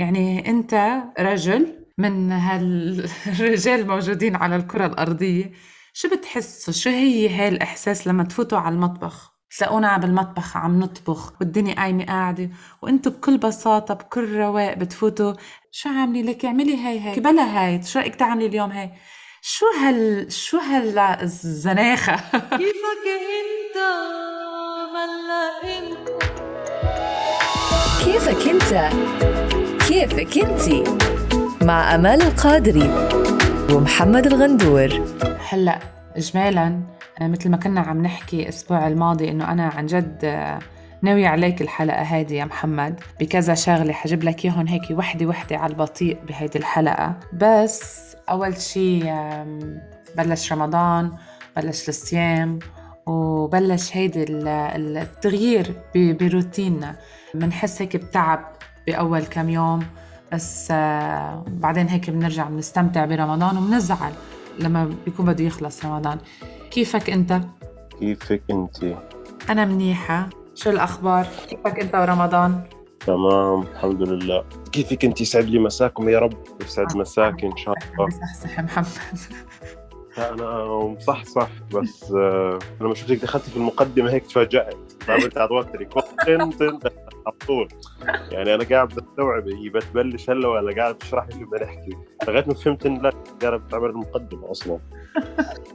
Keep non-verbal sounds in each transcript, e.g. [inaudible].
يعني أنت رجل من هالرجال الموجودين على الكرة الأرضية شو بتحسوا شو هي هاي الإحساس لما تفوتوا على المطبخ؟ تلاقونا بالمطبخ عم نطبخ والدنيا قايمة قاعدة وانتوا بكل بساطة بكل رواق بتفوتوا. شو عاملة لك اعملي هاي هاي. بلا هاي. شو رأيك تعملي اليوم هاي؟ شو هال شو هالزناخة [laughs] كيفك انت؟ ملا انت؟ كيفك انت؟ كيفك انتي مع امال القادري ومحمد الغندور. هلا اجمالا مثل ما كنا عم نحكي الأسبوع الماضي إنه أنا عن جد ناوية عليك الحلقة هذه يا محمد بكذا شغلة حجيب لك إياهم هيك وحدة وحدة على البطيء بهيدي الحلقة. بس أول شي بلش رمضان بلش الصيام وبلش هيدي التغيير بروتيننا. بنحس هيك بتعب. بأول كم يوم بس آه، بعدين هيك بنرجع بنستمتع برمضان وبنزعل لما بيكون بده يخلص رمضان. كيفك أنت؟ كيفك أنت؟ أنا منيحة. شو الأخبار؟ كيفك أنت ورمضان؟ تمام الحمد لله. كيفك أنت؟ يسعد لي مساكم يا رب. يسعد مساك إن شاء الله. بصحصح محمد. أنا مصحصح بس آه، لما شفتك دخلتي في المقدمة هيك تفاجأت. عملت على توتري على طول. يعني أنا قاعد بستوعب هي بتبلش هلا ولا قاعد تشرح لي شو بدنا نحكي لغاية ما فهمت إن لا قاعد بتعمل المقدمه أصلا.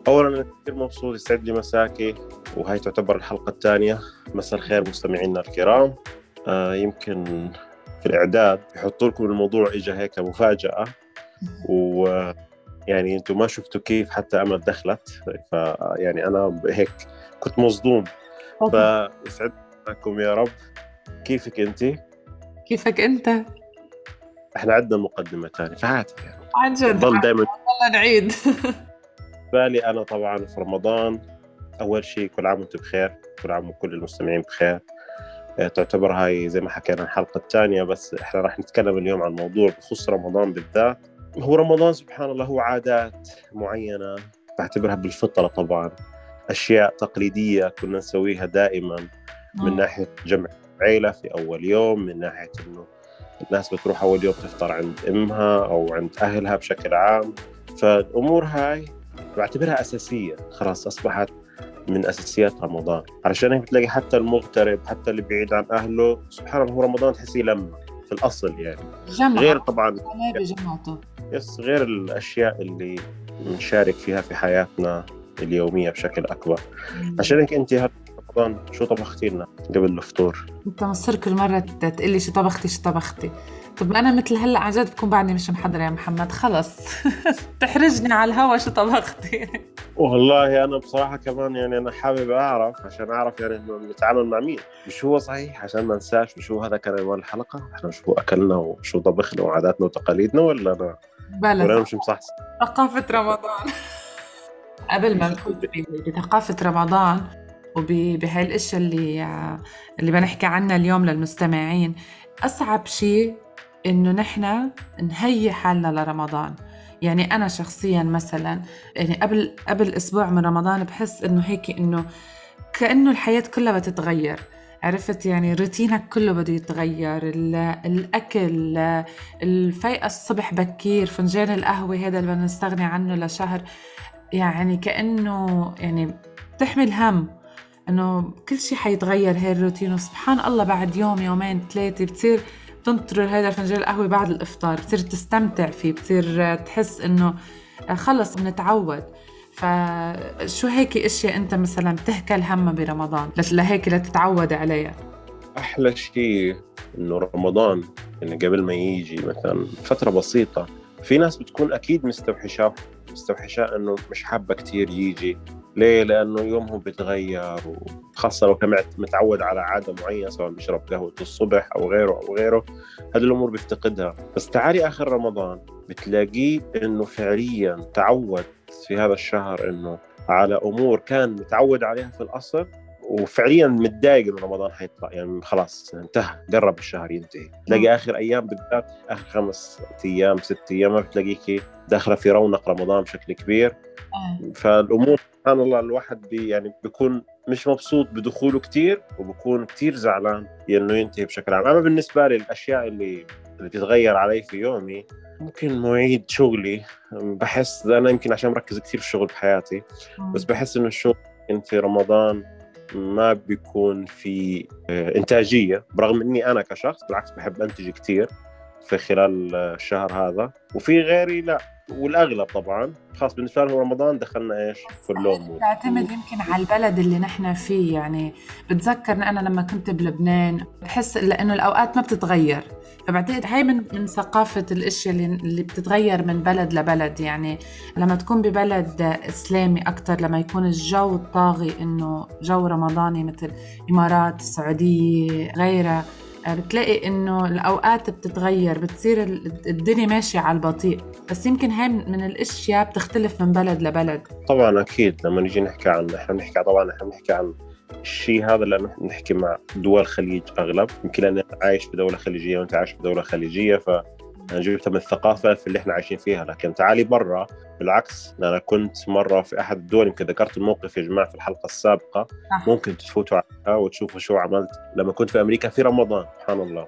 اولا أنا كثير مبسوط يسعد لي مساكي وهي تعتبر الحلقة الثانية. مساء الخير مستمعينا الكرام. آه يمكن في الإعداد يحطوا لكم الموضوع اجى هيك مفاجأة. و يعني أنتم ما شفتوا كيف حتى أمل دخلت. فيعني أنا هيك كنت مصدوم. فيسعد معكم يا رب. كيفك أنت؟ كيفك أنت؟ إحنا عندنا مقدمة ثانية فعادي يعني. عن جد. ضل دائما والله نعيد. [laughs] بالي أنا طبعا في رمضان أول شيء كل عام وأنتم بخير كل عام وكل المستمعين بخير. آه، تعتبر هاي زي ما حكينا الحلقة الثانية بس إحنا راح نتكلم اليوم عن موضوع بخص رمضان بالذات. هو رمضان سبحان الله هو عادات معينة بعتبرها بالفطرة طبعا أشياء تقليدية كنا نسويها دائما من ناحية جمع عيلة في أول يوم من ناحية إنه الناس بتروح أول يوم تفطر عند أمها أو عند أهلها بشكل عام. فالأمور هاي بعتبرها أساسية. خلاص أصبحت من أساسيات رمضان. علشان هيك بتلاقي حتى المغترب حتى اللي بعيد عن أهله سبحان الله هو رمضان تحسيه لمة في الأصل يعني. جمع غير طبعا بجمعته يس غير الأشياء اللي بنشارك فيها في حياتنا اليومية بشكل أكبر. عشان هيك انت رمضان شو طبختي لنا قبل الفطور؟ انت مصر كل مرة تقول لي شو طبختي شو طبختي. طب أنا مثل هلأ عن جد بكون بعدني مش محضرة يا محمد خلص. [laughs] تحرجني على الهوا شو طبختي. والله أنا بصراحة كمان يعني أنا حابب أعرف عشان أعرف يعني انه نتعامل مع مين. مش هو صحيح؟ عشان ما انساش مش هو هذا كان عنوان الحلقة؟ إحنا شو أكلنا وشو طبخنا وعاداتنا وتقاليدنا ولا أنا؟ بلا ولا أنا مش مصحصح؟ ثقافة رمضان. [laughs] قبل ما ندخل بثقافه رمضان وبهاي الاشياء اللي اللي بنحكي عنها اليوم للمستمعين. أصعب شيء إنه نحن نهيئ حالنا لرمضان. يعني أنا شخصيا مثلا يعني قبل قبل أسبوع من رمضان بحس إنه هيك إنه كأنه الحياة كلها بتتغير. عرفت؟ يعني روتينك كله بده يتغير. الأكل الفيقة الصبح بكير فنجان القهوة هذا اللي بدنا نستغني عنه لشهر. يعني كأنه يعني بتحمل هم. إنه كل شيء حيتغير هاي الروتين. وسبحان الله بعد يوم يومين ثلاثة بتصير تنطر هذا فنجان القهوة بعد الإفطار بتصير تستمتع فيه بتصير تحس إنه خلص بنتعود. فشو هيك إشياء أنت مثلا بتهكل همها برمضان؟ لهيك لتتعود عليها. أحلى شيء إنه رمضان يعني قبل ما يجي مثلا فترة بسيطة في ناس بتكون أكيد مستوحشاه مستوحشاه إنه مش حابة كثير يجي ليه؟ لأنه يومهم بيتغير وخاصة لو كان متعود على عادة معينة سواء بيشرب قهوة الصبح أو غيره أو غيره هذه الأمور بيفتقدها بس تعالي آخر رمضان بتلاقيه إنه فعليا تعود في هذا الشهر إنه على أمور كان متعود عليها في الأصل وفعليا متضايق من رمضان حيطلع يعني خلاص انتهى قرب الشهر ينتهي تلاقي آخر أيام بالذات آخر خمس أيام ست أيام ما بتلاقيكي داخلة في رونق رمضان بشكل كبير آه. فالأمور سبحان الله الواحد بي يعني بيكون مش مبسوط بدخوله كثير وبكون كثير زعلان إنه ينتهي بشكل عام. أما بالنسبة لي الاشياء اللي اللي بتتغير علي في يومي ممكن مواعيد شغلي. بحس أنا يمكن عشان مركز كثير في الشغل بحياتي بس بحس إنه الشغل في رمضان ما بيكون في آه، إنتاجية. برغم إني أنا كشخص بالعكس بحب أنتج كثير في خلال الشهر هذا. وفي غيري لا. والأغلب طبعا خاص بالنسبة لهم رمضان دخلنا إيش؟ كلهم تعتمد يمكن على البلد اللي نحن فيه يعني بتذكرني أنا لما كنت بلبنان بحس لأنه الأوقات ما بتتغير. فبعتقد هاي من من ثقافة الإشياء اللي, اللي بتتغير من بلد لبلد. يعني لما تكون ببلد إسلامي أكثر لما يكون الجو الطاغي إنه جو رمضاني مثل إمارات السعودية غيرها بتلاقي إنه الأوقات بتتغير بتصير الدنيا ماشية على البطيء. بس يمكن هاي من الأشياء بتختلف من بلد لبلد. طبعا أكيد لما نيجي نحكي عن إحنا بنحكي طبعا إحنا بنحكي عن الشيء هذا لأنه نحكي مع دول الخليج أغلب. يمكن لأني عايش في دوله خليجية وأنت عايش في دوله خليجية ف أنا جبتها من الثقافة في اللي إحنا عايشين فيها لكن تعالي برا. بالعكس أنا كنت مرة في أحد الدول يمكن ذكرت الموقف يا جماعة في الحلقة السابقة ممكن تفوتوا عليها وتشوفوا شو عملت لما كنت في أمريكا في رمضان سبحان الله.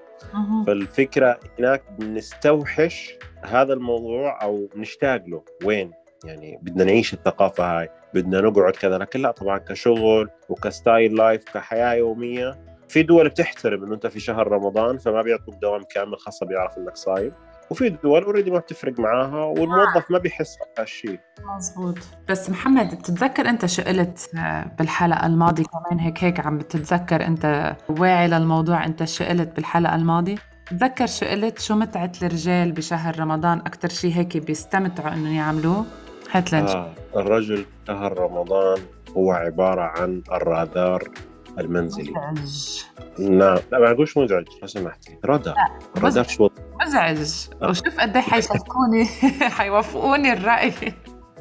فالفكرة هناك بنستوحش هذا الموضوع أو نشتاق له. وين؟ يعني بدنا نعيش الثقافة هاي بدنا نقعد كذا. لكن لا طبعا كشغل وك style life كحياة يومية في دول بتحترم إنه أنت في شهر رمضان فما بيعطوك دوام كامل خاصة بيعرف إنك صايم. وفي دول already ما بتفرق معاها والموظف ما بيحس بهالشيء مزبوط بس محمد بتتذكر أنت شو قلت آه، بالحلقة الماضية كمان هيك هيك عم بتتذكر أنت واعي للموضوع أنت شو قلت بالحلقة الماضية؟ تذكر شو قلت شو متعة الرجال بشهر رمضان؟ أكثر شيء هيك بيستمتعوا إنه يعملوا هات آه الرجل شهر رمضان هو عبارة عن الرادار. المنزلي. مزعج نعم لا ما اقولش مزعج لو سمحتي. رادار. رادار شو مزعج. وشوف قد إيه حيشاركوني [laughs] حيوافقوني الرأي.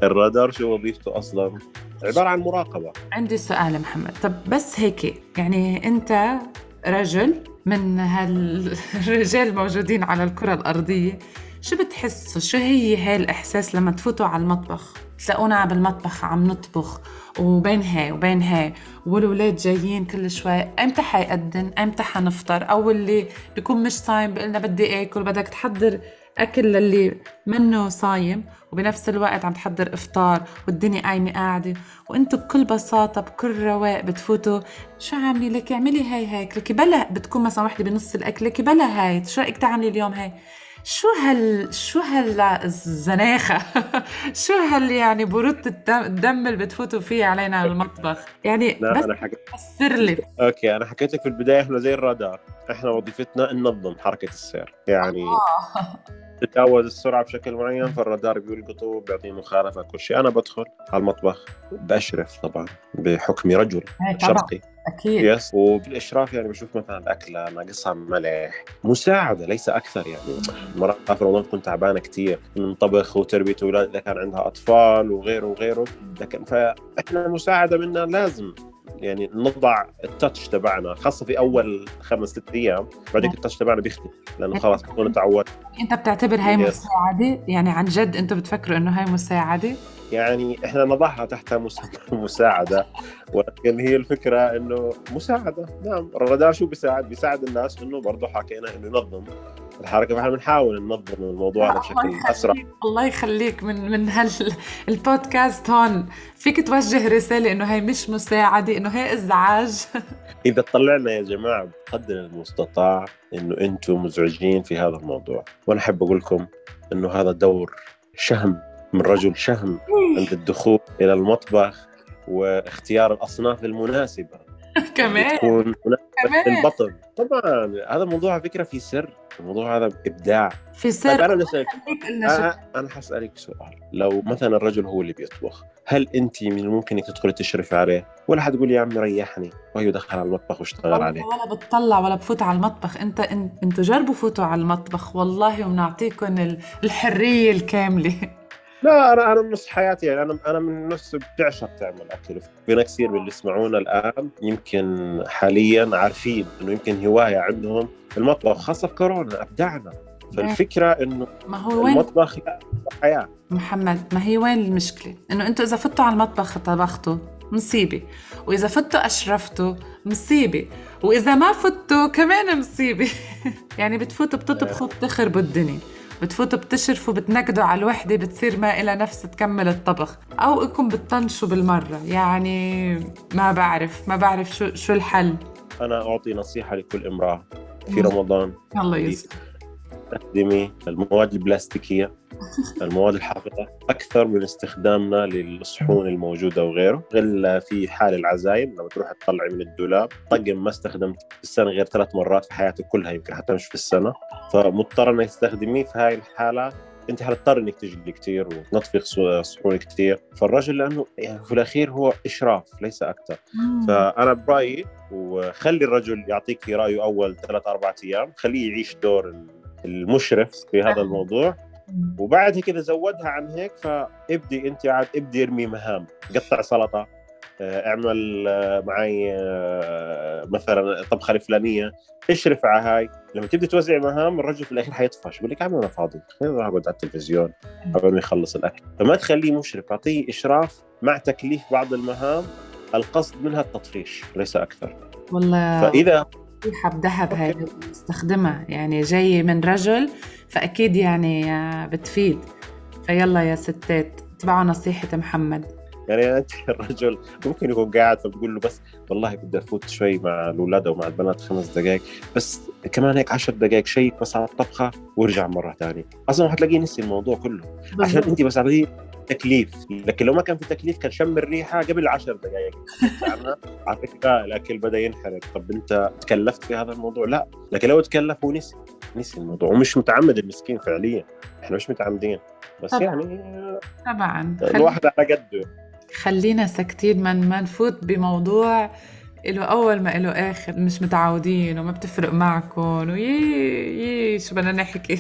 الرادار شو وظيفته أصلا؟ عبارة عن مراقبة. عندي سؤال محمد. طب بس هيك يعني أنت رجل من هالرجال الموجودين على الكرة الأرضية شو بتحسوا؟ شو هي هاي الإحساس لما تفوتوا على المطبخ؟ تلاقونا بالمطبخ عم نطبخ وبين هاي وبين هاي. والولاد جايين كل شوي إمتى حيقدم إمتى حنفطر؟ أو اللي بيكون مش صايم بيقول لنا بدي آكل بدك تحضر أكل للي منه صايم وبنفس الوقت عم تحضر إفطار والدنيا قايمة قاعدة. وأنتم بكل بساطة بكل رواق بتفوتوا. شو عاملي لك اعملي هاي هيك لك بلا بتكون مثلا وحدة بنص الأكل لك بلا هاي. شو رأيك تعملي اليوم هاي؟ شو هال شو هالزناخه [laughs] شو هال يعني برودة الدم اللي بتفوتوا فيه علينا المطبخ؟ يعني لا بس أنا حكيت لي. okay أنا حكيت لك في البداية إحنا زي الرادار. إحنا وظيفتنا ننظم حركة السير. يعني [laughs] تتجاوز السرعة بشكل معين فالرادار بيلقطه بيعطيه مخالفة كل شيء. أنا بدخل على المطبخ بأشرف طبعا بحكمي رجل شرقي. أكيد. يس وبالإشراف يعني بشوف مثلا الاكله ناقصها ملح. مساعدة ليس أكثر يعني. مرات في رمضان تكون تعبانة كثير من طبخ وتربية أولاد إذا كان عندها أطفال وغيره وغيره. لكن فإحنا مساعدة منا لازم. يعني نضع التاتش تبعنا خاصة في أول خمس ست أيام بعدين التاتش تبعنا بيختفي لأنه خلاص بكون تعود أنت بتعتبر هاي مساعدة؟ يعني عن جد أنتم بتفكروا إنه هاي مساعدة؟ يعني إحنا نضعها تحت [laughs] مساعدة ولكن هي الفكرة إنه مساعدة. نعم الرادار شو بيساعد؟ بيساعد الناس إنه برضه حكينا إنه ينظم. الحركة فاحنا بنحاول ننظم الموضوع هذا بشكل أسرع. الله يخليك من من هالبودكاست هون. فيك توجه رسالة إنه هي مش مساعدة إنه هي إزعاج. [laughs] إذا طلعنا يا جماعة بقدر المستطاع إنه أنتم مزعجين في هذا الموضوع. وأنا أحب أقول لكم إنه هذا دور شهم من رجل شهم عند الدخول إلى المطبخ واختيار الأصناف المناسبة. [laughs] كمان تكون كمان. البطن طبعا هذا الموضوع على فكرة في سر. الموضوع هذا إبداع. في سر. طيب أنا بسالك أنا أنا حسألك سؤال. لو مثلا الرجل هو اللي بيطبخ هل أنت من الممكن إنك تدخلي تشرفي عليه؟ ولا حتقولي يا عمي ريحني وهي دخل على المطبخ واشتغل عليه ولا بتطلع ولا بفوت على المطبخ. انت إنتوا جربوا فوتوا على المطبخ. والله وبنعطيكم الحرية الكاملة. [laughs] لا أنا أنا نص حياتي يعني أنا أنا من الناس بتعشق تعمل أكل. في ناس كثير من اللي يسمعونا الآن يمكن حاليا عارفين إنه يمكن هواية عندهم المطبخ خاصة في كورونا أبدعنا. فالفكرة إنه ما هو وين؟ المطبخ حياة. محمد ما هي وين المشكلة؟ إنه أنتم إذا فتوا على المطبخ طبختوا مصيبة. وإذا فتوا أشرفتوا مصيبة. وإذا ما فتوا كمان مصيبة. [laughs] يعني بتفوتوا بتطبخوا بتخربوا الدنيا. بتفوتوا بتشرفوا بتنكدوا على الوحدة بتصير ما إلها نفس تكمل الطبخ. أو إنكم بتطنشوا بالمرة يعني ما بعرف ما بعرف شو شو الحل. أنا أعطي نصيحة لكل امرأة في. رمضان. الله يستر استخدمي المواد البلاستيكية [laughs] المواد الحافظة أكثر من استخدامنا للصحون الموجودة وغيره. غير في حال العزايم لما تروح تطلعي من الدولاب طقم ما استخدمت في السنة غير ثلاث مرات في حياتك كلها يمكن حتى مش في السنة. فمضطر إنك تستخدميه في هاي الحالة. أنت حتضطر إنك تجلي كثير وتنظفي صحون كثير فالرجل لأنه يعني في الأخير هو إشراف ليس أكثر. فأنا برأيي وخلي الرجل يعطيك رأيه أول ثلاث أربع أيام خليه يعيش دور المشرف في هذا الموضوع. وبعد هيك اذا زودها عن هيك فابدي انت عاد ابدي ارمي مهام. قطع سلطة آه، اعمل آه، معي آه، مثلا الطبخه الفلانية. اشرف على هاي. لما تبدي توزعي مهام الرجل في الاخير حيطفش بقول لك عم أنا فاضي خليني أروح أقعد على التلفزيون قبل ما يخلص الأكل. فما تخليه مشرف أعطيه إشراف مع تكليف بعض المهام. القصد منها التطفيش ليس أكثر. والله. فإذا نصيحة بذهب هاي بستخدمها يعني جاي من رجل فأكيد يعني بتفيد. فيلا يا ستات اتبعوا نصيحة محمد. يعني انت [laughs] الرجل ممكن يكون قاعد فبقول له بس والله بدي أفوت شوي مع الاولاد أو مع البنات خمس دقائق بس كمان هيك عشر دقائق شيك بس على الطبخة وارجع مرة ثانية أصلا حتلاقيه نسي الموضوع كله. عشان انت بس عطيه تكليف. لكن لو ما كان في تكليف كان شم الريحة قبل عشر دقائق عنها على فكرة الاكل بدأ ينحرق. طب أنت تكلفت في هذا الموضوع؟ لا. لكن لو تكلف ونسي نسي الموضوع. ومش متعمد المسكين فعليا. إحنا مش متعمدين. بس طبعاً. يعني طبعا. خل... الواحد على قده. خلينا ساكتين ما ما نفوت بموضوع له أول ما له آخر مش متعودين وما بتفرق معكم ويي يي شو بدنا نحكي؟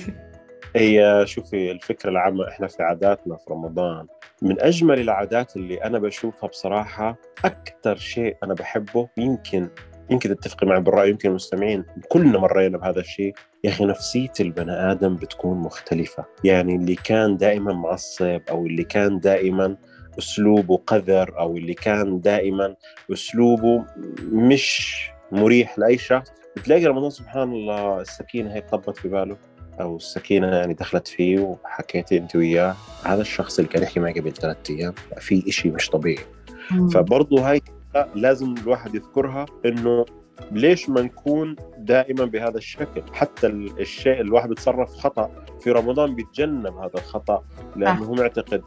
هي شوفي الفكرة العامة إحنا في عاداتنا في رمضان من أجمل العادات اللي أنا بشوفها بصراحة أكثر شيء أنا بحبه يمكن يمكن تتفقي معي بالرأي يمكن المستمعين كلنا مرينا بهذا الشيء يا أخي نفسية البني آدم بتكون مختلفة. يعني اللي كان دائما معصب أو اللي كان دائما أسلوبه قذر أو اللي كان دائما أسلوبه مش مريح لأي شخص بتلاقي رمضان سبحان الله السكينة هيك طبت في باله. أو السكينة يعني دخلت فيه وحكيتي أنت وياه هذا الشخص اللي كان يحكي معي قبل ثلاثة أيام في إشي مش طبيعي. فبرضه هاي لازم الواحد يذكرها إنه ليش ما نكون دائما بهذا الشكل؟ حتى ال- الشيء الواحد بيتصرف خطأ. في رمضان بيتجنب هذا الخطأ لأنه هو معتقد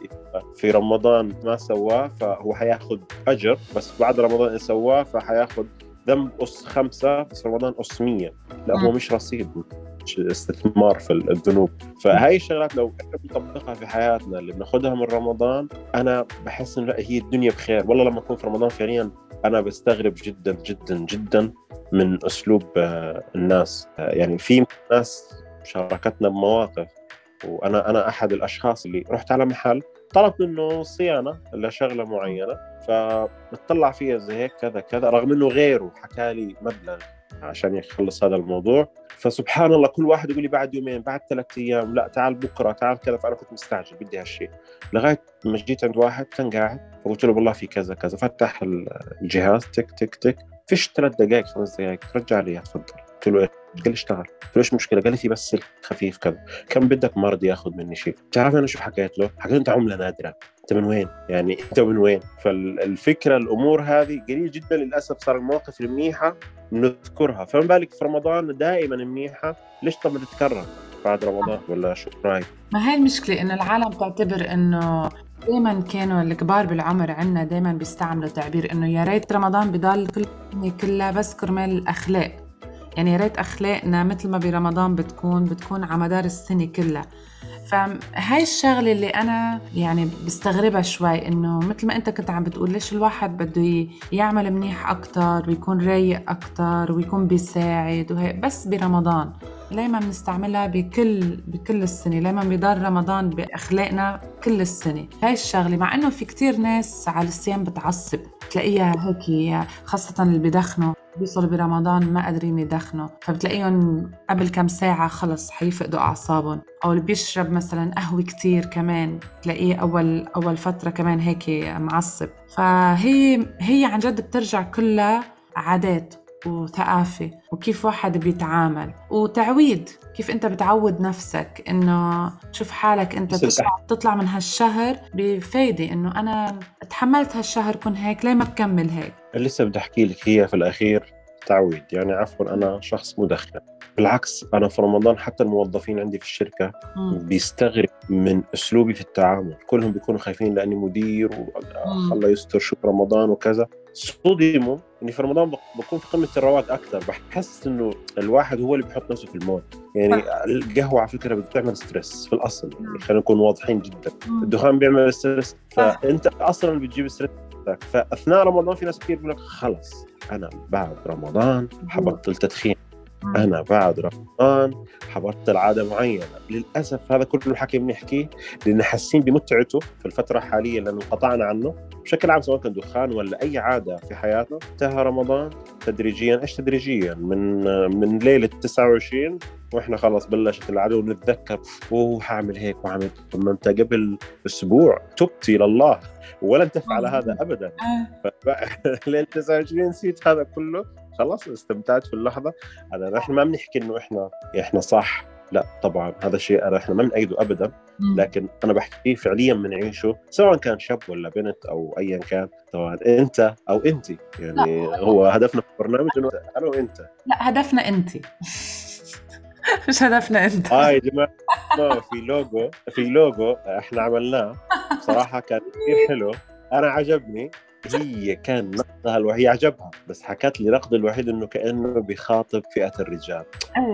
في رمضان ما سواه فهو حيأخذ أجر بس بعد رمضان سواه فحيأخذ ذنب أس خمسة بس رمضان أس 100 لا هو مم. مش رصيد مش استثمار في الذنوب. فهاي الشغلات لو إحنا بنطبقها في حياتنا اللي بناخذها من رمضان أنا بحس إنه هي الدنيا بخير. والله لما أكون في رمضان فعليا أنا بستغرب جدا جدا جدا من أسلوب آه، الناس. آه، يعني في ناس شاركتنا بمواقف وأنا أنا أحد الأشخاص اللي رحت على محل طلبت منه صيانة لشغلة معينة فبتطلع فيها زي هيك كذا كذا رغم إنه غيره حكى لي مبلغ عشان يخلص هذا الموضوع. فسبحان الله كل واحد يقول لي بعد يومين بعد ثلاث أيام لا تعال بكرة تعال كذا فأنا كنت مستعجل بدي هالشيء. لغاية ما جيت عند واحد كان قاعد فقلت له والله في كذا كذا. فتح الجهاز تك تك تك. فيش ثلاث دقائق خمس دقائق رجع لي تفضل. قلت له إيش؟ قال لي اشتغل قلت له مشكله؟ قال لي في بس خفيف كذا كم بدك ما رضي ياخذ مني شيء تعرف أنا شو حكيت له؟ حكيت له أنت عملة نادرة أنت من وين؟ يعني أنت من وين؟ فالفكرة الأمور هذه قليل جدا للأسف صار المواقف المنيحة نذكرها فما بالك في رمضان دائما منيحة ليش طب تتكرر بعد رمضان ولا شو رأيك؟ ما هي المشكلة إنه العالم تعتبر إنه دائما كانوا الكبار بالعمر عنا دائما بيستعملوا تعبير إنه يا ريت رمضان بضل كل كلها بس كرمال الأخلاق يعني ريت أخلاقنا مثل ما برمضان بتكون بتكون على مدار السنة كلها. فهاي الشغلة اللي أنا يعني بستغربها شوي إنه مثل ما أنت كنت عم بتقول ليش الواحد بده يعمل منيح أكتر ويكون رايق أكتر ويكون بيساعد وهي بس برمضان. دايما بنستعملها بكل بكل السنة دايما بيضل رمضان بأخلاقنا كل السنة. هاي الشغلة مع إنه في كتير ناس على الصيام بتعصب تلاقيها هيك خاصة اللي بدخنوا بيوصلوا برمضان ما قادرين يدخنوا فبتلاقيهم قبل كم ساعة خلص حيفقدوا أعصابهم. أو اللي بيشرب مثلا قهوة كتير كمان تلاقيه أول أول فترة كمان هيك معصب. فهي هي عن جد بترجع كلها عادات. وثقافة وكيف واحد بيتعامل وتعويد كيف أنت بتعود نفسك إنه تشوف حالك أنت تطلع, تطلع من هالشهر بفايدة إنه أنا تحملت هالشهر كن هيك ليه ما بكمل هيك؟ لسه بدي أحكي لك هي في الأخير تعويد يعني عفوا أنا شخص مدخن. بالعكس أنا في رمضان حتى الموظفين عندي في الشركة بيستغرب من أسلوبي في التعامل. كلهم بيكونوا خايفين لأني مدير الله يستر شو رمضان وكذا. صدموا اني في رمضان بكون في قمة الرواق أكثر. بحس إنه الواحد هو اللي بيحط نفسه في الموت يعني القهوة على فكرة بتعمل stress في الأصل. يعني خلينا نكون واضحين جدا. الدخان بيعمل stress. فأنت أصلا اللي بتجيب stress. فأثناء رمضان في ناس كثير بيقول لك خلص أنا بعد رمضان حبطل تدخين. أنا بعد رمضان حبطل عاده معينة. للأسف هذا كله الحكي بنحكيه لأن حاسين بمتعته في الفترة الحاليه لأنه انقطعنا عنه. بشكل عام سواء كان دخان ولا أي عادة في حياتنا انتهى رمضان تدريجيا. إيش تدريجيا؟ من من ليلة 29 وإحنا خلص بلشت العادة ونتذكر أوه حاعمل هيك وعمل ثم أنت قبل أسبوع تبتي لله ولن تفعل هذا ابدا. [laughs] ليلة 29 نسيت هذا كله. خلاص استمتعت في اللحظة. هذا نحن ما بنحكي إنه إحنا إحنا صح. لا طبعا هذا شيء إحنا ما بنأيده ابدا. لكن أنا بحكي فعليا بنعيشه سواء كان شاب ولا بنت أو ايا كان. طبعا أنت أو أنت. يعني هو هدفنا في البرنامج إنه أنا وأنت. لا هدفنا أنت. [laughs] مش هدفنا أنت. آه يا جماعة في لوجو في لوجو إحنا عملناه. صراحة كان كثير حلو. أنا عجبني. هي كان نقدها الوحيد عجبها بس حكت لي نقد الوحيد إنه كأنه بيخاطب فئة الرجال.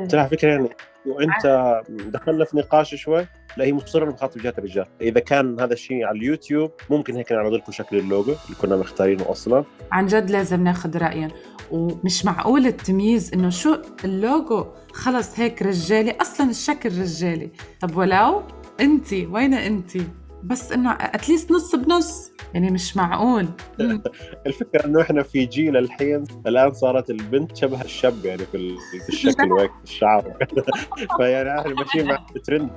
قلت لها فكره يعني وأنت دخلنا في نقاش شوي لا هي مصرة بخاطب جهه الرجال. إذا كان هذا الشيء على اليوتيوب ممكن هيك نعرض لكم شكل اللوجو اللي كنا مختارينه أصلا. عن جد لازم ناخذ رايهم ومش معقول التمييز إنه شو اللوجو؟ خلص هيك رجالي أصلا الشكل رجالي. طب ولو؟ انت وين انت بس إنه at least نص بنص. يعني مش معقول. [laughs] الفكرة إنه إحنا في جيل الحين الآن صارت البنت شبه الشاب يعني في الشكل وهيك الشعر. [laughs] فيعني إحنا ماشيين مع الترند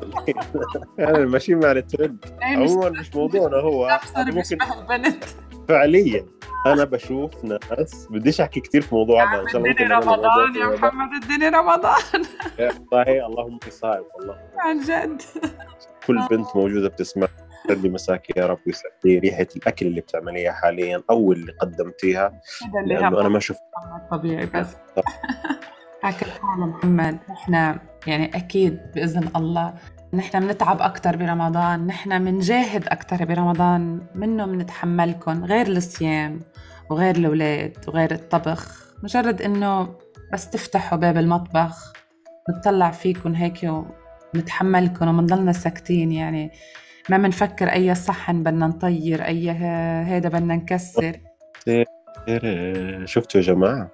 يعني [laughs] ماشيين مع الترند عموما مش موضوعنا هو. ممكن البنت فعليا. أنا بشوف ناس بديش أحكي كثير في موضوع هذا ان شاء الله اديني رمضان يا محمد اديني رمضان. والله اللهم صايم والله. عن جد. كل بنت موجودة بتسمع لي مساك يا رب ويسعد لي ريحة الأكل اللي بتعمليها حاليا أو اللي قدمتيها. لأنه أنا ما شفت طبيعي بس. [laughs] حالة محمد. نحن يعني أكيد بإذن الله نحن بنتعب أكثر برمضان. نحن بنجاهد أكثر برمضان. منه بنتحملكم غير الصيام وغير الأولاد وغير الطبخ. مجرد إنه بس تفتحوا باب المطبخ نطلع فيكم هيك ونتحملكم ومنضلنا ساكتين يعني. ما بنفكر أي صحن بدنا نطير أي هيدا بدنا نكسر. شفتوا يا جماعة؟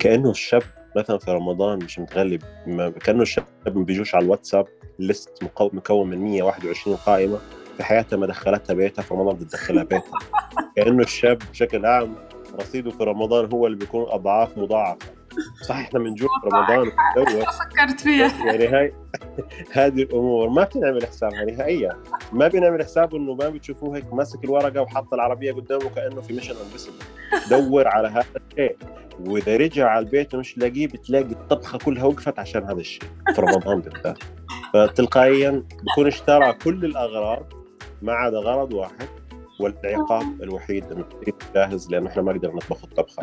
كأنه الشاب مثلا في رمضان مش متغلب كأنه الشاب ما بيجوش على الواتساب ليست مكون من 121 قائمة في حياتها ما دخلتها بيتها في رمضان بتدخلها بيتها. [laughs] كأنه الشاب بشكل عام رصيده في رمضان هو اللي بيكون أضعاف مضاعفة. صح إحنا بنجوع في رمضان. فكرت فيها. [laughs] يعني هاي هذه الأمور. ما بتنعمل حسابها نهائيا ما بنعمل حساب إنه ما بتشوفوه هيك ماسك الورقة وحاط العربية قدامه كأنه في Mission Impossible دور على هذا الشيء. وإذا رجع على البيت ومش لاقيه بتلاقي الطبخة كلها وقفت عشان هذا الشيء في رمضان بالذات. فتلقائيا بكون اشترى كل الأغراض ما عدا غرض واحد. والعقاب الوحيد انه جاهز لأنه إحنا ما نقدر نطبخ الطبخة.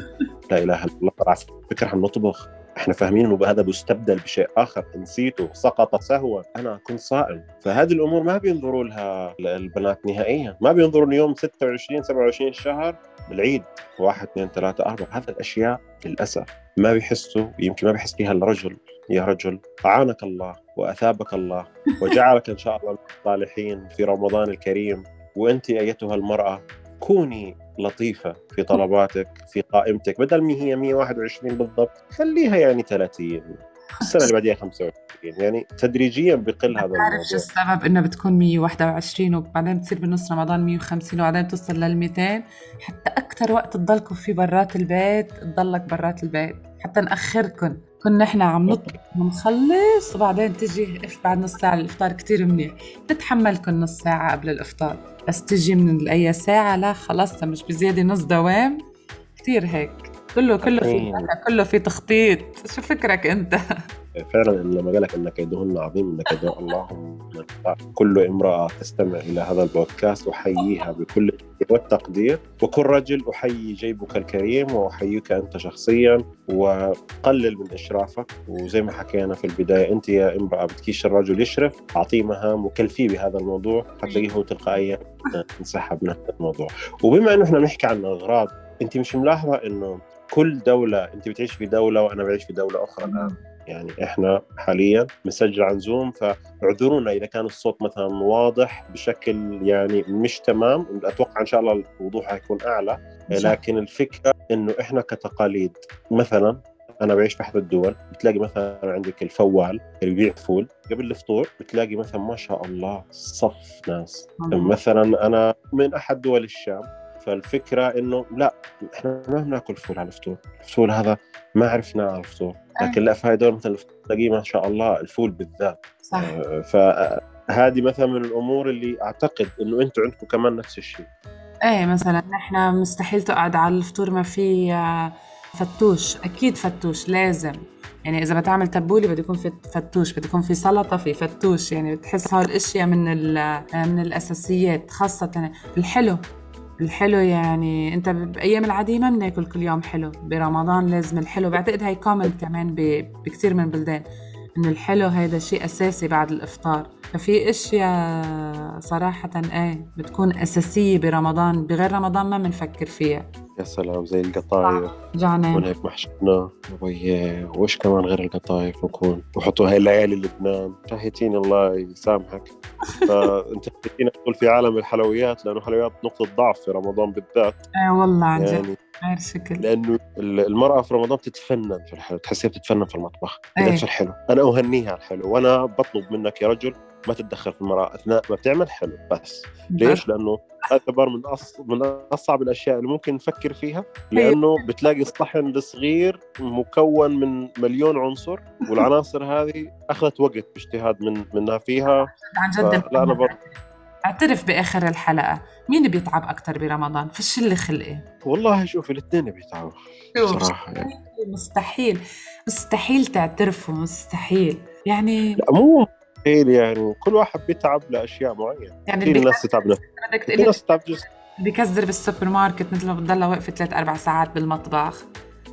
لا إله إلا الله. على فكره حنطبخ إحنا فاهمين إنه هذا بيستبدل بشيء آخر. نسيته سقط سهوا أنا كنت صائم. فهذه الأمور ما بينظروا لها البنات نهائيا. ما بينظروا يوم 26 27 الشهر بالعيد واحد اثنين ثلاثة أربعة. هذه الأشياء للأسف ما بيحسوا يمكن ما بيحس فيها الرجل. يا رجل أعانك الله وأثابك الله وجعلك إن شاء الله من الصالحين في رمضان الكريم. وأنت أيتها المرأة كوني لطيفة في طلباتك في قائمتك بدل ما هي 121 بالضبط خليها يعني 30 السنة اللي بعديها 25 يعني تدريجيا بقل هذا بتعرف شو الموضوع. السبب إنه بتكون 121 وبعدين بتصير بنص رمضان 150 وبعدين توصل لل 200 حتى أكثر وقت تضلكم فيه برات البيت تضلك برات البيت. حتى ناخركم كنا إحنا عم نطبخ ونخلص وبعدين تجي بعد نص ساعة الإفطار كتير منيح. تتحملكم نص ساعة قبل الإفطار. بس تجي من أي ساعة؟ لا خلص مش بزيادة نص دوام. كتير هيك. كله كله في. كله في تخطيط. شو فكرك أنت؟ [laughs] فعلا لما قال لك ان كيدهن عظيم ان كيد اللهم كل امرأة تستمع إلى هذا البودكاست أحييها بكل التقدير والتقدير. وكل رجل أحيي جيبك الكريم وأحييك أنت شخصيا وقلل من إشرافك. وزي ما حكينا في البداية أنت يا امرأة بتكيش الرجل يشرف أعطيه مهام وكلفيه بهذا الموضوع حتلاقيه هو تلقائيا انسحب من هذا الموضوع. وبما إنه إحنا بنحكي عن اغراض أنت مش ملاحظة إنه كل دولة أنت بتعيش في دولة وأنا بعيش في دولة أخرى الآن. يعني إحنا حاليا بنسجل عن زوم فاعذرونا إذا كان الصوت مثلا واضح بشكل يعني مش تمام. أتوقع إن شاء الله الوضوح حيكون أعلى. لكن الفكرة إنه إحنا كتقاليد مثلا أنا بعيش في احد الدول بتلاقي مثلا عندك الفوال اللي بيبيع فول قبل الفطور بتلاقي مثلا ما شاء الله صف ناس. مثلا أنا من أحد دول الشام فالفكرة إنه لا إحنا ما بناكل فول على الفطور، الفول هذا ما عرفناه على الفطور، لكن لا في هاي الدول مثلا تلاقيه ما شاء الله الفول بالذات. صح. آه، فهذه مثلا من الأمور اللي أعتقد إنه أنتم عندكم كمان نفس الشيء. إيه مثلا نحن مستحيل تقعد على الفطور ما في آه، فتوش. أكيد فتوش لازم. يعني إذا بتعمل تبولي بده يكون في فتوش بده يكون في سلطة في فتوش. يعني بتحس هول الأشياء من آه، من الأساسيات خاصة الحلو. الحلو يعني انت بايام العادية ما بناكل كل يوم حلو برمضان لازم الحلو. بعتقد هاي كومن كمان بكثير من البلدان إنه الحلو هيدا شيء أساسي بعد الإفطار. ففي إشياء صراحة إيه بتكون أساسية برمضان بغير رمضان ما بنفكر فيها. يا سلام زي القطايف. جعانين ونهيك محشنا وش كمان غير القطايف نكون وحطوا هاي الليالي لبنان شهيتيني الله يسامحك. [laughs] فأنت ادخل في عالم الحلويات لأنه الحلويات نقطة ضعف في رمضان بالذات. إيه والله عن يعني غير شكل. لأنه ال- المرأة في رمضان بتتفنن في الحلو تحسيها بتتفنن في المطبخ إيه. بدها في الحلو أنا أهنيها على الحلو وأنا بطلب منك يا رجل ما تتدخل في المرأة أثناء ما بتعمل حلو بس. ليش؟ لأنه تعتبر من أص... من أصعب الأشياء اللي ممكن نفكر فيها لأنه بتلاقي الصحن الصغير مكون من مليون عنصر والعناصر هذه أخذت وقت باجتهاد من منها فيها. عن جد. لا أنا بر... [laughs] اعترف بآخر الحلقة. مين بيتعب أكثر برمضان؟ فيش اللي خلقي. والله شوف الاثنين بيتعبوا بصراحة يعني. مستحيل مستحيل تعترفوا مستحيل. يعني لا مو مستحيل يعني. كل واحد بيتعب لأشياء معينة. يعني في اللي ناس تتعب في ناس تتعب جسم بكزر بالسوبر ماركت مثل ما بتضلها واقفة ثلاث أربع ساعات بالمطبخ.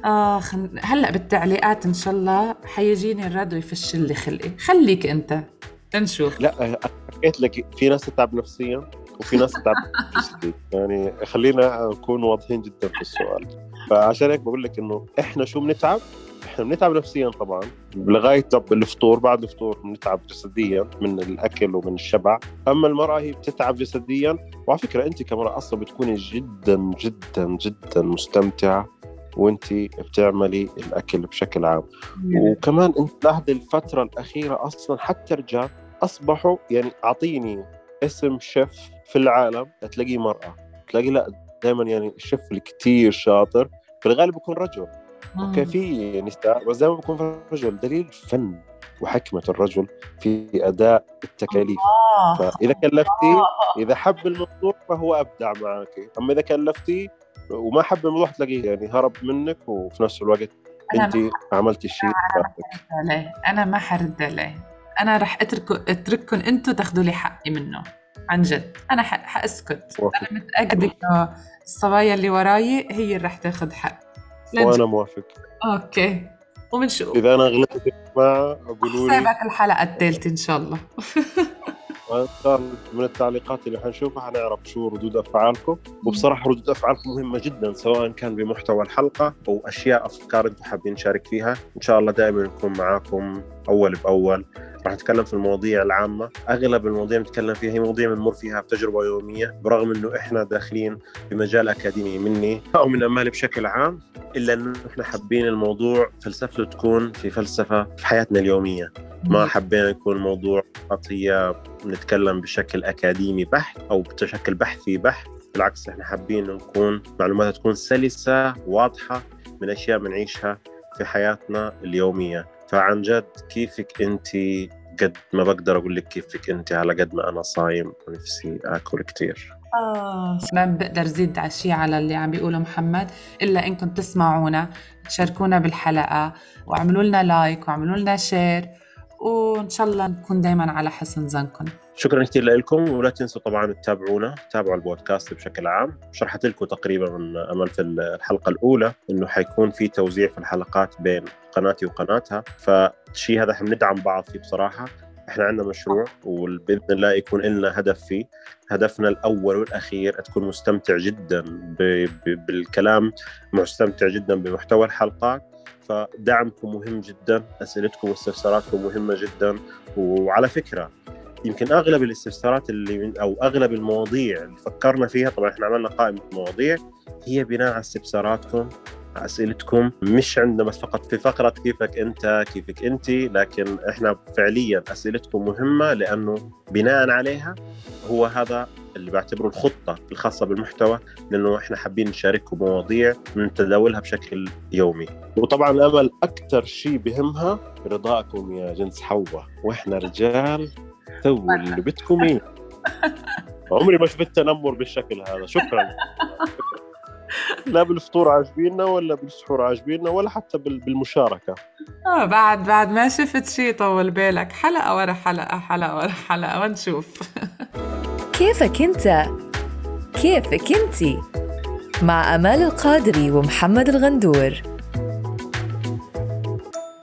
آخ هلأ بالتعليقات إن شاء الله حيجيني الرد ويفش لي خلقي. خليك أنت. تنشوف لا حكيت لك في ناس تتعب نفسيا وفي ناس تتعب جسديا يعني خلينا نكون واضحين جدا في السؤال. فعشان هيك بقول لك إنه إحنا شو بنتعب؟ إحنا بنتعب نفسيا طبعا. لغاية الفطور بعد الفطور بنتعب جسديا من الأكل ومن الشبع. أما المرأة هي بتتعب جسديا. وعلى فكرة أنت كمرأة أصلا بتكوني جدا جدا جدا مستمتعة. وانت بتعملي الأكل بشكل عام. وكمان انت لاحظ الفترة الأخيرة أصلا حتى الرجال أصبحوا يعني أعطيني اسم شيف في العالم تلاقيه مرأة تلاقي لا دائما يعني الشيف اللي كثير شاطر في الغالب بيكون رجل. أوكي في نساء بس دائما بيكون رجل. دليل فن وحكمة الرجل في أداء التكاليف. آه. فإذا كلفتيه إذا حب الموضوع فهو أبدع معك. أما إذا كلفتيه وما حب الموضوع تلاقيه يعني هرب منك وفي نفس الوقت أنا انت عملتي الشيء أنا ما حرد عليه أنا رح اتركه اترككم أنتم تاخذوا لي حقي منه عن جد. أنا حأسكت. أنا متأكدة إنه الصبايا اللي وراي هي اللي رح تاخذ حق. وأنا موافق. أوكي. وبنشوف إذا أنا غلطت جماعة قولوا لي. الحلقة الثالثه إن شاء الله. [laughs] وإن من التعليقات اللي حنشوفها حنعرف شو ردود أفعالكم. وبصراحة ردود أفعالكم مهمة جدا سواء كان بمحتوى الحلقة أو أشياء أفكار أنتم حابين نشارك فيها. إن شاء الله دائما نكون معاكم أول بأول. رح نتكلم في المواضيع العامة. أغلب المواضيع نتكلم فيها هي مواضيع بنمر فيها بتجربة يومية برغم أنه إحنا داخلين بمجال أكاديمي مني أو من أمالي بشكل عام إلا أنه إحنا حابين الموضوع فلسفته تكون في فلسفة في حياتنا اليومية. ما حبينا يكون موضوع قضية نتكلم بشكل أكاديمي بحت أو بشكل بحثي بحت. بالعكس إحنا حابين نكون معلوماتها تكون سلسة واضحة من أشياء بنعيشها في حياتنا اليومية. فعن جد كيفك أنت قد ما بقدر أقول لك كيفك أنت على قد ما أنا صايم ونفسي آكل كتير. آه ما بقدر زيد على شيء على اللي عم بيقوله محمد إلا إنكم تسمعونا تشاركونا بالحلقة واعملوا لنا like واعملوا لنا share وإن شاء الله نكون دايما على حسن ظنكم شكرا كثير لكم ولا تنسوا طبعا تتابعونا تتابعوا البودكاست بشكل عام. شرحت لكم تقريبا أمل في الحلقة الأولى إنه حيكون في توزيع في الحلقات بين قناتي وقناتها. فالشيء هذا إحنا بندعم بعض فيه بصراحة. إحنا عندنا مشروع وبإذن الله يكون لنا هدف فيه. هدفنا الأول والأخير تكون مستمتع جدا بالكلام مستمتع جدا بمحتوى الحلقات. فدعمكم مهم جدا أسئلتكم واستفساراتكم مهمة جدا. وعلى فكرة يمكن أغلب الاستفسارات اللي أو أغلب المواضيع اللي فكرنا فيها طبعا إحنا عملنا قائمة مواضيع هي بناء على استفساراتكم أسئلتكم مش عندنا بس فقط في فقرة كيفك أنت كيفك أنت لكن إحنا فعليا أسئلتكم مهمة لأنه بناء عليها هو هذا اللي بعتبره الخطة الخاصة بالمحتوى لأنه إحنا حابين نشارككم مواضيع نتداولها بشكل يومي. وطبعا امل أكثر شيء بهمها رضاكم يا جنس حواء وإحنا رجال سووا اللي بدكم اياه [laughs] عمري ما شفت تنمر بالشكل هذا. شكرا. [laughs] [laughs] لا بالفطور عاجبيننا ولا بالسحور عاجبيننا ولا حتى بالمشاركة آه بعد بعد ما شفت شيء طول بالك حلقة ورا حلقة حلقة ورا حلقة ونشوف [laughs] كيفك أنت؟ كيفك انتي؟ مع أمال القادري ومحمد الغندور